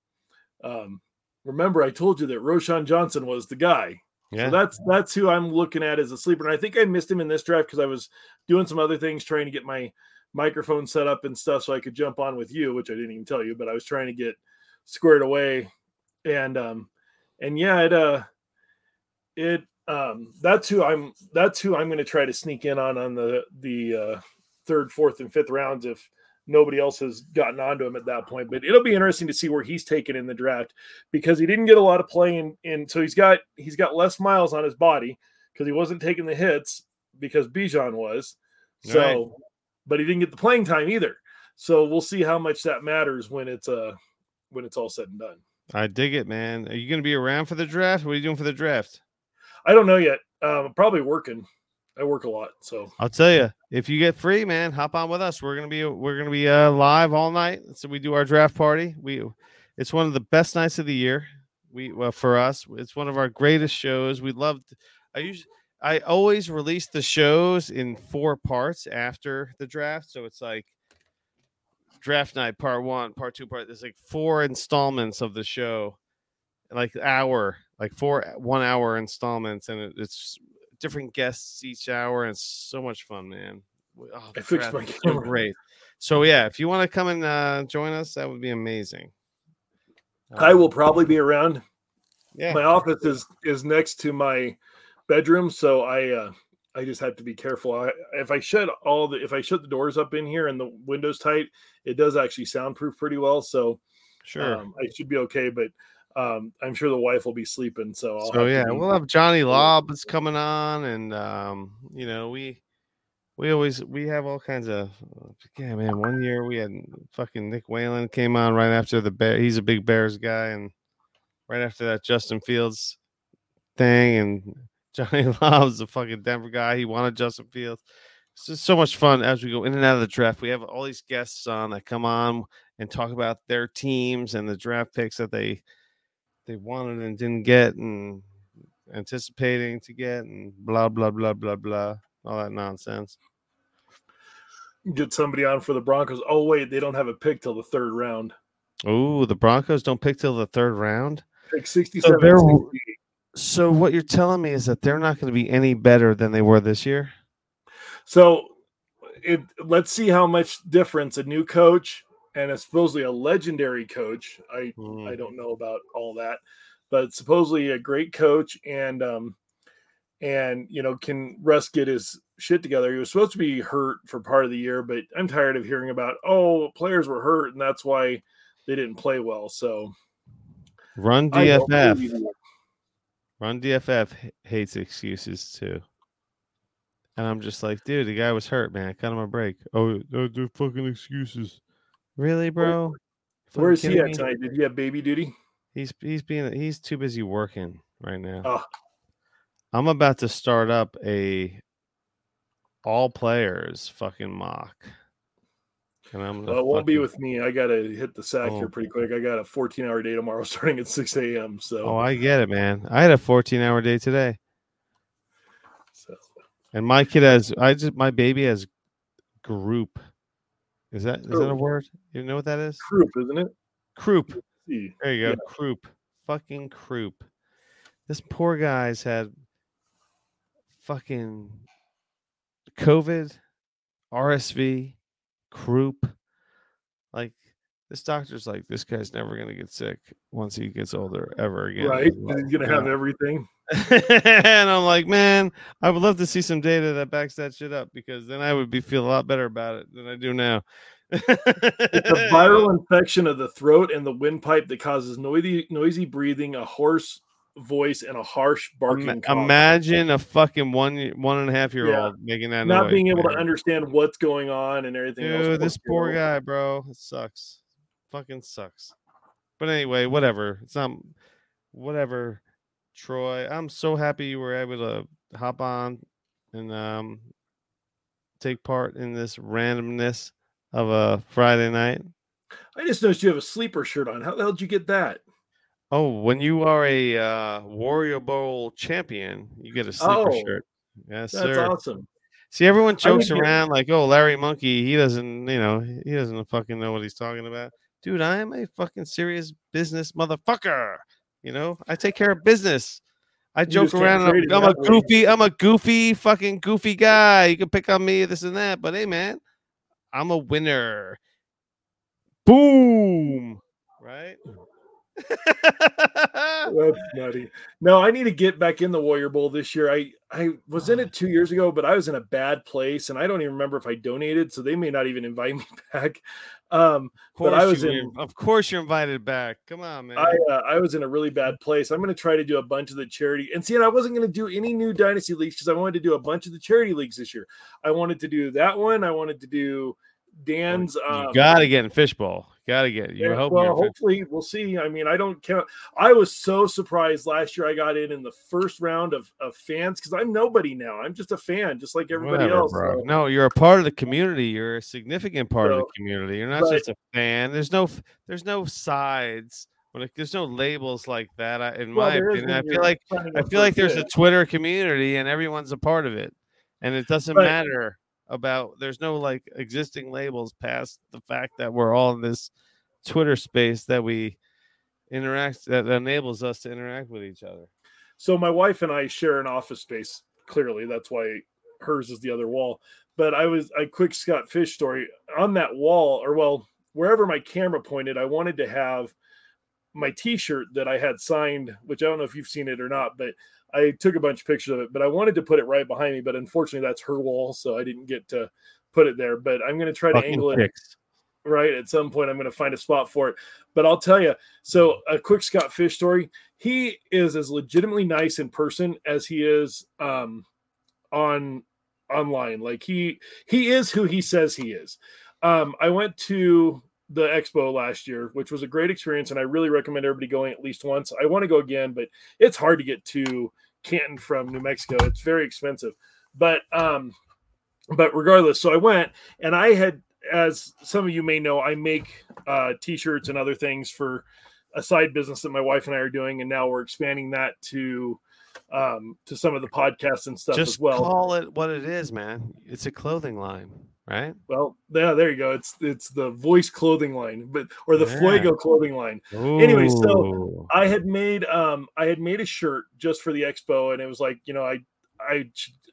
um, remember I told you that Roschon Johnson was the guy. Yeah. So that's that's who I'm looking at as a sleeper. And I think I missed him in this draft because I was doing some other things, trying to get my microphone set up and stuff so I could jump on with you, which I didn't even tell you, but I was trying to get squared away. And um and yeah, it uh it um that's who I'm that's who I'm gonna try to sneak in on on the the uh third, fourth, and fifth rounds if nobody else has gotten onto him at that point. But it'll be interesting to see where he's taken in the draft because he didn't get a lot of play in, in so he's got he's got less miles on his body because he wasn't taking the hits because Bijan was. So Right. But he didn't get the playing time either. So we'll see how much that matters when it's uh when it's all said and done. I dig it, man. Are you gonna be around for the draft? What are you doing for the draft? I don't know yet. Um, probably working. I work a lot, so I'll tell you, if you get free, man, hop on with us. We're gonna be we're gonna be uh, live all night. So we do our draft party. We it's one of the best nights of the year. We well for us, it's one of our greatest shows. We love. I usually I always release the shows in four parts after the draft, so it's like draft night part one, part two, part. There's like four installments of the show, like hour, like four one hour installments, and it, it's different guests each hour, and it's so much fun, man. Oh, I fixed my so great. So yeah, if you want to come and uh, join us, that would be amazing. I Um, will probably be around. Yeah, My office is is next to my bedroom, so I uh I just have to be careful. I, if I shut all the if I shut the doors up in here and the windows tight, it does actually soundproof pretty well. So sure. um, I should be okay. But um, I'm sure the wife will be sleeping. So I'll so yeah, we'll have Johnny Lobb is coming on, and um, you know we we always we have all kinds of yeah, man. One year we had fucking Nick Whalen came on right after the bear. He's a big Bears guy, and right after that Justin Fields thing, and Johnny Lobb's a fucking Denver guy. He wanted Justin Fields. It's just so much fun as we go in and out of the draft. We have all these guests on that come on and talk about their teams and the draft picks that they they wanted and didn't get and anticipating to get and blah blah blah blah blah all that nonsense. get somebody on for the Broncos. Oh wait, they don't have a pick till the third round. Oh, the Broncos don't pick till the third round. Pick 67. they're- 68. So what you're telling me is that they're not going to be any better than they were this year. So it let's see how much difference a new coach and a supposedly a legendary coach. I Hmm. I don't know about all that, but supposedly a great coach and um and you know can Russ get his shit together. He was supposed to be hurt for part of the year, but I'm tired of hearing about oh players were hurt and that's why they didn't play well. So Run DFF. Run DFF hates excuses too. And I'm just like, dude, the guy was hurt, man. Cut him a break. Oh, no, they're fucking excuses. Really, bro? Where is he at me? tonight? Did he have baby duty? He's he's being he's too busy working right now. Oh. I'm about to start up a all players fucking mock. And I'm Well, it won't be fucking- with me. I gotta hit the sack Oh. here pretty quick. I got a 14 hour day tomorrow starting at 6 a.m. So, Oh, I get it, man. I had a 14 hour day today. so And my kid has I just my baby has group. Is that is that a word? You know what that is? croup, isn't it? Croup. There you go. Yeah. Croup. Fucking croup. This poor guy's had fucking COVID, RSV, croup. Like this doctor's like, this guy's never gonna get sick once he gets older ever again. Right. he's gonna have everything. and I'm like, man, I would love to see some data that backs that shit up because then I would be feel a lot better about it than I do now. It's a viral infection of the throat and the windpipe that causes noisy, noisy breathing, a hoarse voice, and a harsh barking. Imagine a fucking one one and a half year Yeah. old making that not noise, being able to understand what's going on and everything else. Dude, this poor guy, bro, it sucks. Fucking sucks. But anyway, whatever. It's not whatever. Troy, I'm so happy you were able to hop on and um take part in this randomness of a Friday night. I just noticed you have a sleeper shirt on. How the hell did you get that? Oh, when you are a uh, Warrior Bowl champion, you get a sleeper Oh, shirt. Yes, That's sir. awesome. See, everyone jokes around like, "Oh, Larry Monkey, he doesn't, you know, he doesn't fucking know what he's talking about." Dude, I am a fucking serious business motherfucker. You know, I take care of business. I joke around. I'm, I'm a that way. goofy. I'm a goofy, fucking goofy guy. You can pick on me, this and that, but hey, man, I'm a winner. Boom. Right. That's nutty. No, I need to get back in the Warrior Bowl this year. I I was in it two years ago, but I was in a bad place, and I don't even remember if I donated, so they may not even invite me back. Um, Of course, But I was in- of course, you're invited back. Come on, man. I uh, I was in a really bad place. I'm going to try to do a bunch of the charity, and see, and I wasn't going to do any new dynasty leagues because I wanted to do a bunch of the charity leagues this year. I wanted to do that one. I wanted to do Dan's. you Um, gotta get in fishbowl. Gotta get it. You Yeah, well, hopefully we'll see. I mean, I don't count. I was so surprised last year. I got in in the first round of, of fans because I'm nobody now. I'm just a fan, just like everybody Whatever, else. so- No, you're a part of the community. You're a significant part of the community. You're not but- just a fan. There's no there's no sides. When there's no labels like that. I, in Well, my opinion, I feel like I feel like there's a. Twitter community and everyone's a part of it, and it doesn't matter about. There's no like existing labels past the fact that we're all in this Twitter space that we interact that enables us to interact with each other. So my wife and I share an office space. Clearly, that's why hers is the other wall. But I was a quick Scott Fish story on that wall, or well, wherever my camera pointed, I wanted to have my T-shirt that I had signed, which I don't know if you've seen it or not, but I took a bunch of pictures of it. But I wanted to put it right behind me, but unfortunately, that's her wall, so I didn't get to put it there. But I'm going to try to Fucking angle it right at some point. I'm going to find a spot for it. But i'll tell you so a quick scott fish story. He is as legitimately nice in person as he is um on online. Like he he is who he says he is. Um i went to the expo last year which was a great experience and i really recommend everybody going at least once. I want to go again but it's hard to get to canton from new mexico it's very expensive but um but regardless so i went and i had as some of you may know, I make uh, t-shirts and other things for a side business that my wife and I are doing, and now we're expanding that to um, to some of the podcasts and stuff Just as well. call it what it is, man. It's a clothing line, right? Well, yeah, there you go. It's it's the voice clothing line, but or the Yeah. Fuego clothing line. Anyway, so- I had made um I had made a shirt just for the expo, and it was like you know I I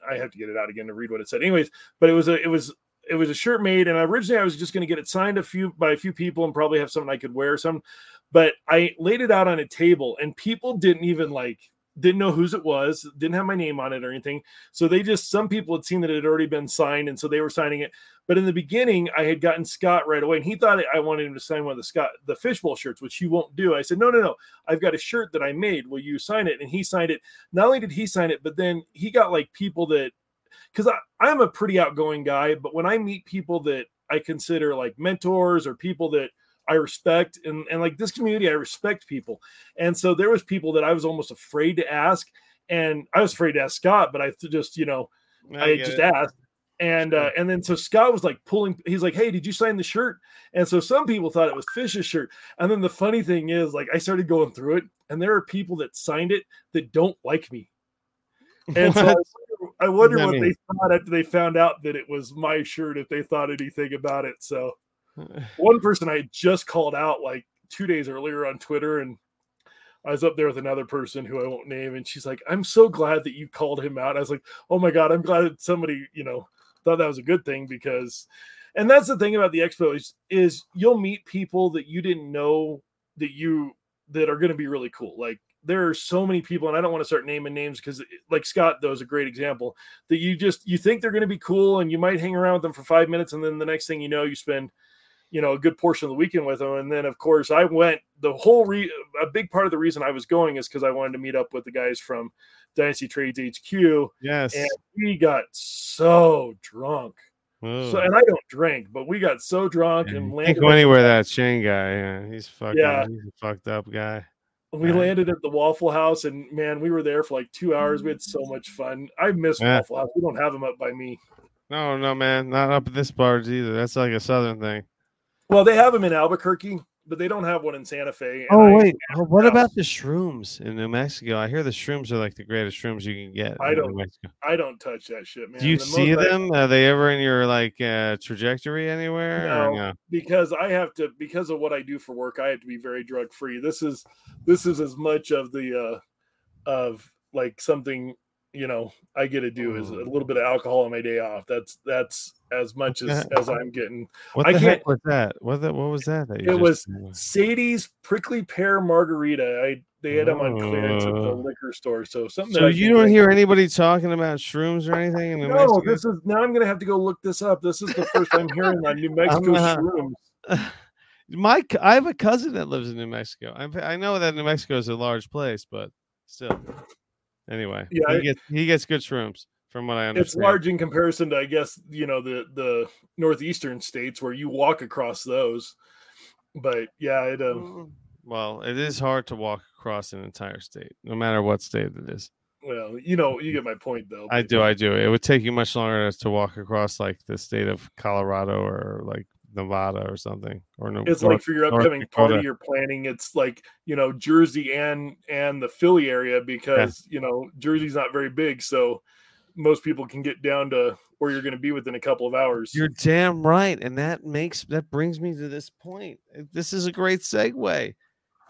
I have to get it out again to read what it said. Anyways, but it was a it was it was a shirt made, and originally I was just going to get it signed a few by a few people and probably have something I could wear some, but I laid it out on a table, and people didn't even like didn't know whose it was, didn't have my name on it or anything. So they just some people had seen that it had already been signed, and so they were signing it. But in the beginning, I had gotten Scott right away, and he thought I wanted him to sign one of the Scott the fishbowl shirts, which he won't do. I said, no, no, no. I've got a shirt that I made. Will you sign it? And he signed it. Not only did he sign it, but then he got like people that because I'm a pretty outgoing guy, but when I meet people that I consider like mentors or people that I respect and, and like this community, I respect people. And so there was people that I was almost afraid to ask. And I was afraid to ask Scott, but I just, you know, I, get just it. asked. And uh, and then so Scott was like pulling. He's like, "Hey, did you sign the shirt?" And so some people thought it was Fish's shirt. And then the funny thing is, like, I started going through it, and there are people that signed it that don't like me. And so I What? wonder, I wonder that what they thought after they found out that it was my shirt, if they thought anything about it. So one person I just called out like two days earlier on Twitter, and I was up there with another person who I won't name, and she's like, "I'm so glad that you called him out." I was like, "Oh my god, I'm glad somebody you know thought that was a good thing because." And that's the thing about the expo is, is you'll meet people that you didn't know that you that are going to be really cool. Like there are so many people, and I don't want to start naming names because, like Scott, though, is a great example that you just you think they're going to be cool, and you might hang around with them for five minutes, and then the next thing you know, you spend you know a good portion of the weekend with them. And then, of course, I went the whole re a big part of the reason I was going is because I wanted to meet up with the guys from Dynasty Trades HQ, yes. and we got so drunk. So, and I don't drink, but we got so drunk Yeah, and Can't go anywhere that Shane guy. Yeah, he's fucking. Yeah. he's a fucked up guy. We landed at the Waffle House, and man, we were there for like two hours. We had so mm. much fun. I miss Yeah. Waffle House. We don't have them up by me. No, no, man, not up at this part either. That's like a southern thing. Well, they have them in Albuquerque, but they don't have one in Santa Fe. Oh I- wait, what about the shrooms in New Mexico? I hear the shrooms are like the greatest shrooms you can get. I don't I don't touch that shit, man. Do you The see most I- them? Are they ever in your like uh, trajectory anywhere? No. no? because I have to because of what I do for work. I have to be very drug free. This is this is as much of the uh of like something you know I get to do is a Mm. little bit of alcohol on my day off. That's that's as much as as I'm getting. What I the heck can't- was that? What that? What was that? that It was? Sadie's prickly pear margarita. I they had them on clearance at the liquor store. So something. So you don't hear anybody talking about shrooms or anything in New No, Mexico? this is now. I'm gonna have to go look this up. This is the first time i'm hearing on New Mexico not- shrooms. My, I have a cousin that lives in New Mexico. I'm, I know that New Mexico is a large place, but still. Anyway, Yeah, he gets he gets good shrooms from what I understand. It's large in comparison to, I guess, you know, the the northeastern states where you walk across those. But yeah, it um, Mm, Well, it is hard to walk across an entire state, no matter what state it is. well, you know, you get my point though. I do, I do. It would take you much longer to walk across like the state of Colorado or like Nevada or something. Or no, It's North- like for your upcoming party you're planning, it's like you know Jersey and and the Philly area because you know Jersey's not very big, so most people can get down to where you're going to be within a couple of hours. You're damn right, and that makes that brings me to this point. This is a great segue.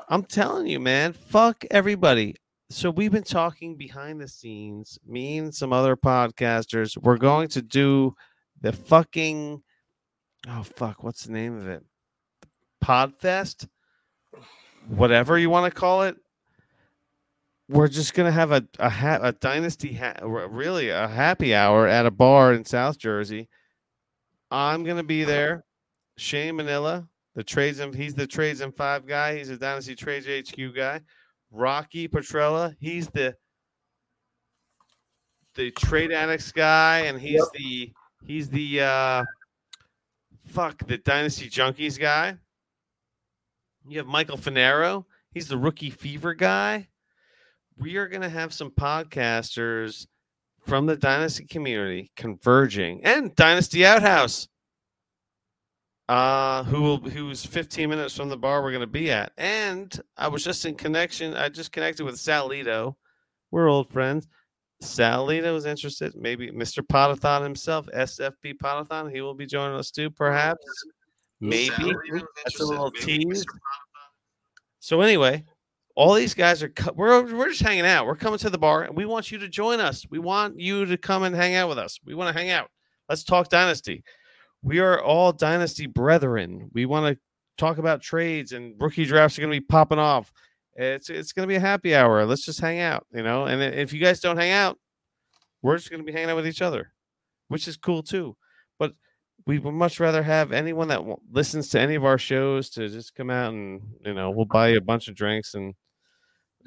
I'm telling you, man. Fuck everybody. So we've been talking behind the scenes, me and some other podcasters. We're going to do the fucking oh fuck, what's the name of it? Podfest, whatever you want to call it. We're just gonna have a a, ha- a dynasty, ha- really a happy hour at a bar in South Jersey. I'm gonna be there. Shane Manila, the trades and he's the trades and five guy. He's a dynasty trades HQ guy. Rocky Petrella, he's the the trade annex guy, and he's Yep. the he's the uh fuck the dynasty junkies guy. You have Michael Finero, he's the rookie fever guy. We are gonna have some podcasters from the dynasty community converging and dynasty outhouse uh who will who's 15 minutes from the bar we're going to be at and i was just in connection i just connected with Salito. We're old friends sal Lito is interested maybe mr potathon himself sfp potathon he will be joining us too perhaps maybe that's a little tease so anyway all these guys are we're we're just hanging out. We're coming to the bar and we want you to join us. We want you to come and hang out with us. We want to hang out. Let's talk dynasty. We are all dynasty brethren. We want to talk about trades and rookie drafts are going to be popping off. It's it's to be a happy hour. Let's just hang out, you know. And if you guys don't hang out, we're just to be hanging out with each other, which is cool too. But we would much rather have anyone that w- listens to any of our shows to just come out and you know we'll buy you a bunch of drinks and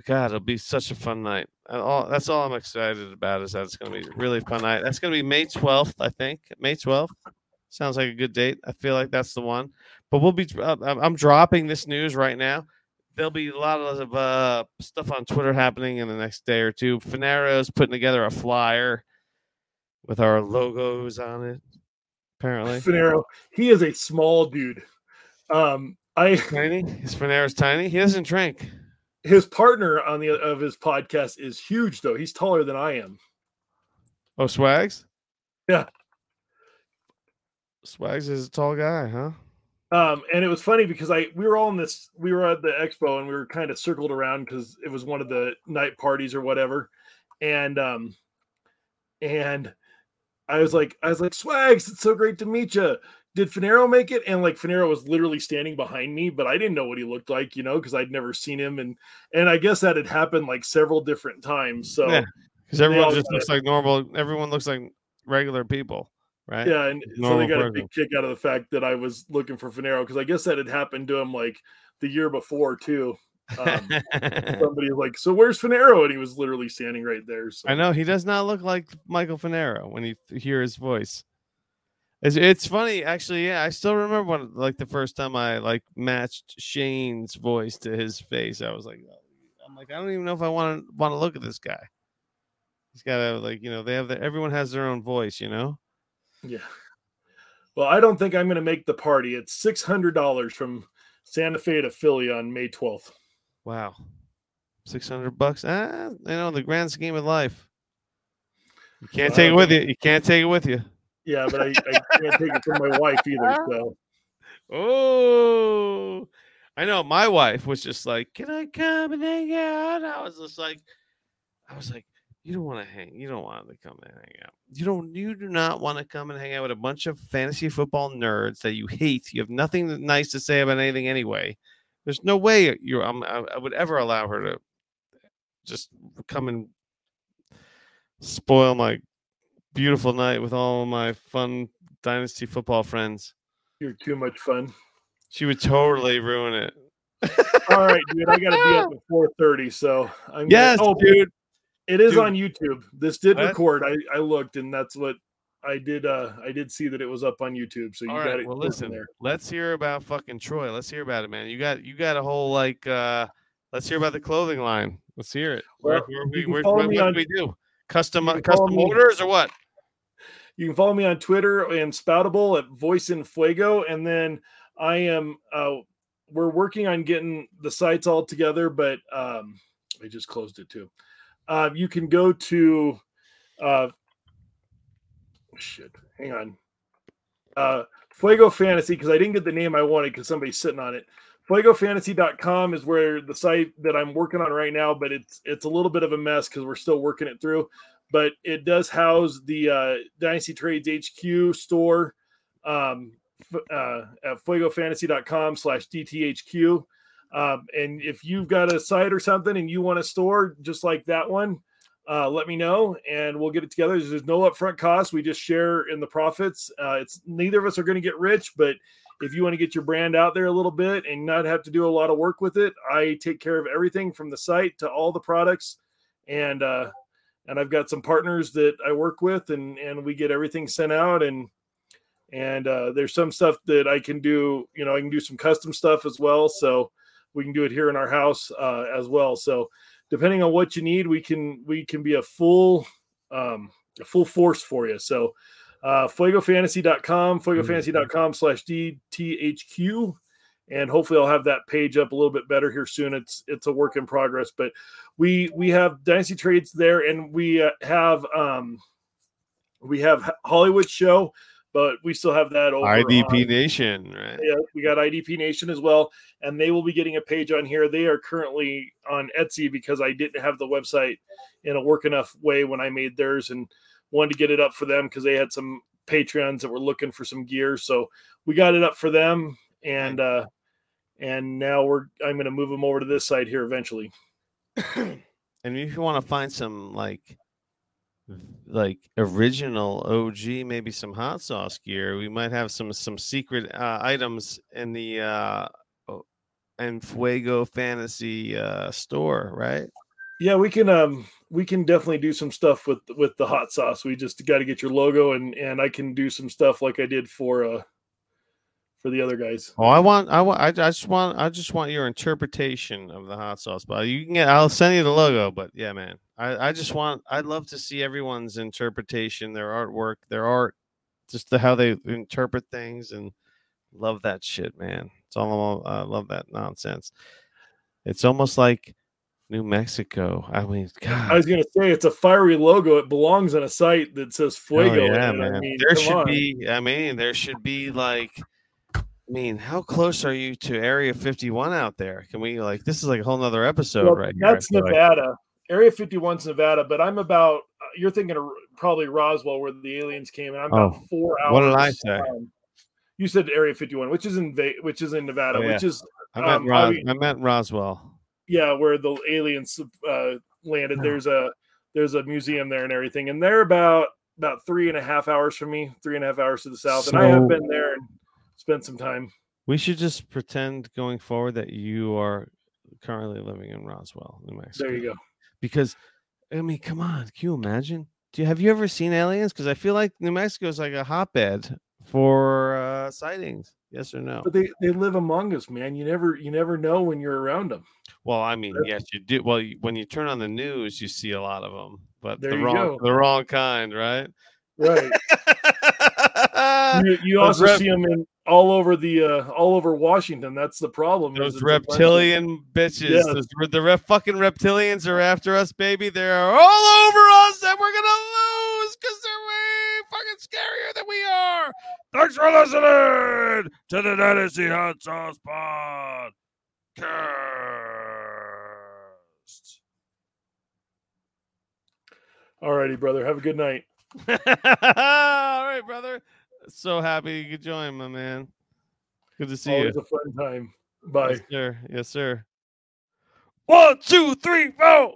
God, it'll be such a fun night. All that's all I'm excited about is that it's going to be really fun night. That's going to be May 12th, I think. May 12th sounds like a good date. I feel like that's the one. But we'll be. I'm dropping this news right now. There'll be a lot of uh, stuff on Twitter happening in the next day or two. Finero's putting together a flyer with our logos on it. Apparently, Finero, he is a small dude. Um, I tiny. His Finero's tiny. He doesn't drink. his partner on the of his podcast is huge though. He's taller than I am. Oh, Swags. Yeah. Swags is a tall guy, huh? Um, and it was funny because I we were all in this we were at the expo and we were kind of circled around because it was one of the night parties or whatever, and um, and I was like I was like Swags, it's so great to meet you. Did Finero make it? And like Finero was literally standing behind me, but I didn't know what he looked like, you know, because I'd never seen him, and and I guess that had happened like several different times. So Yeah. yeah, Because everyone just looks like normal. Everyone looks like regular people, right? Yeah, and so they got a big kick out of the fact that I was looking for Finero because I guess that had happened to him like the year before too. Um, somebody was like, "So where's Finero?" And he was literally standing right there. So I know he does not look like Michael Finero when you hear his voice. It's, it's funny, actually. Yeah, I still remember when, like, the first time I like matched Shane's voice to his face. I was like, oh, I'm like, I don't even know if I want to want to look at this guy. He's got to like, you know, they have the, everyone has their own voice, you know. Yeah. Well, I don't think I'm going to make the party. It's six hundred dollars from Santa Fe to Philly on May twelfth. Wow, six hundred bucks. Ah, you know, the grand scheme of life. You can't take it with you. You can't take it with you. Yeah, but I, I can't take it from my wife either. So Oh, I know. My wife was just like, "Can I come and hang out?" I was just like, I was like, "You don't want to hang. You don't want to come and hang out. You don't. You do not want to come and hang out with a bunch of fantasy football nerds that you hate. You have nothing nice to say about anything anyway. There's no way you. I'm, I, would ever allow her to just come and spoil my beautiful night with all my fun dynasty football friends." you're too much fun. She would totally ruin it. All right, dude. I got to be up at four thirty. So I'm gonna- Yes, oh, dude. It is Dude. on YouTube. This did What? record. I I looked, and that's what I did uh I did see that it was up on YouTube. So you All got right. it. Well, listen. there. Let's hear about fucking Troy. Let's hear about it, man. You got you got a whole like. uh Let's hear about the clothing line. Let's hear it. Where, Well, where where, what, what on- do we do? Custom you can follow custom me- orders or what? You can follow me on Twitter and Spoutable at Voice en Fuego, and then I am. uh We're working on getting the sites all together, but um I just closed it too. Uh, you can go to. uh Shit, hang on. Uh Fuego Fantasy because I didn't get the name I wanted because somebody's sitting on it. FuegoFantasy.com is where the site that I'm working on right now, but it's it's a little bit of a mess because we're still working it through but it does house the uh, Dynasty Trades HQ store um, uh, at fuegofantasy.com slash DTHQ. Um, and if you've got a site or something and you want a store just like that one, uh, let me know and we'll get it together. There's no upfront cost. We just share in the profits. Uh, it's neither of us are going to get rich, but if you want to get your brand out there a little bit and not have to do a lot of work with it, I take care of everything from the site to all the products. And uh, and I've got some partners that I work with, and and we get everything sent out, and and uh, there's some stuff that I can do. You know, I can do some custom stuff as well, so we can do it here in our house uh, as well. So depending on what you need, we can we can be a full um, a full force for you. So uh, fuegofantasy.com, fuegofantasy.com slash DTHQ. And hopefully I'll have that page up a little bit better here soon. It's it's a work in progress, but we we have dynasty trades there and we uh, have um we have hollywood show but we still have that over IDP on- Nation, right? yeah, we got idp nation as well and they will be getting a page on here. They are currently on etsy because i didn't have the website in a work enough way when i made theirs and wanted to get it up for them because they had some patreons that were looking for some gear. So we got it up for them and uh and now we're i'm going to move them over to this side here eventually. And if you want to find some like like original OG, maybe some hot sauce gear, we might have some some secret uh, items in the uh and Fuego Fantasy uh store, right? Yeah, we can um we can definitely do some stuff with with the hot sauce. We just got to get your logo and and I can do some stuff like I did for uh for the other guys. Oh, I want, I want, I, I just want, I just want your interpretation of the hot sauce. But you can get, I'll send you the logo. But yeah, man, I, I just want, I'd love to see everyone's interpretation, their artwork, their art, just the how they interpret things, and love that shit, man. It's all, I love that nonsense. It's almost like New Mexico. I mean, God. I was gonna say it's a fiery logo. It belongs on a site that says Oh, Fuego. yeah, in it. I man. mean, there should on. be. I mean, there should be like. I mean, how close are you to Area 51 out there? Can we like this is like a whole nother episode Well, right here. That's feel like. Area 51's Nevada, but I'm about uh, you're thinking of probably Roswell where the aliens came and I'm about Oh, four hours. what did I say? um, you said Area 51, which is in which is in Nevada, Oh, yeah. which is I meant um, Ros- obvi- I meant Roswell. yeah, where the aliens uh, landed. There's a there's a museum there and everything, and they're about about three and a half hours from me, three and a half hours to the south, and I have been there and spent some time. We should just pretend going forward that you are currently living in Roswell, New Mexico. There you go. Because I mean, come on, can you imagine? Do you have you ever seen aliens? Because I feel like New Mexico is like a hotbed for uh, sightings. Yes or no? But they they live among us, man. You never you never know when you're around them. Well, I mean, yes, you do. Well, you, when you turn on the news, you see a lot of them, but the wrong, go. the wrong kind, right? Right. you, you also rep- see them in all over the uh, all over Washington. That's the problem. Those it's a bunch of- reptilian bitches, Yes. those, the rep, fucking reptilians are after us, baby. They're all over us, and we're gonna lose because they're way fucking scarier than we are. Thanks for listening to the Dynasty Hot Sauce Podcast. All righty, brother. Have a good night. all right, brother. So happy you could join, my man. Good to see you. Always a fun time. Bye. Yes, sir. Yes, sir. One, two, three, four.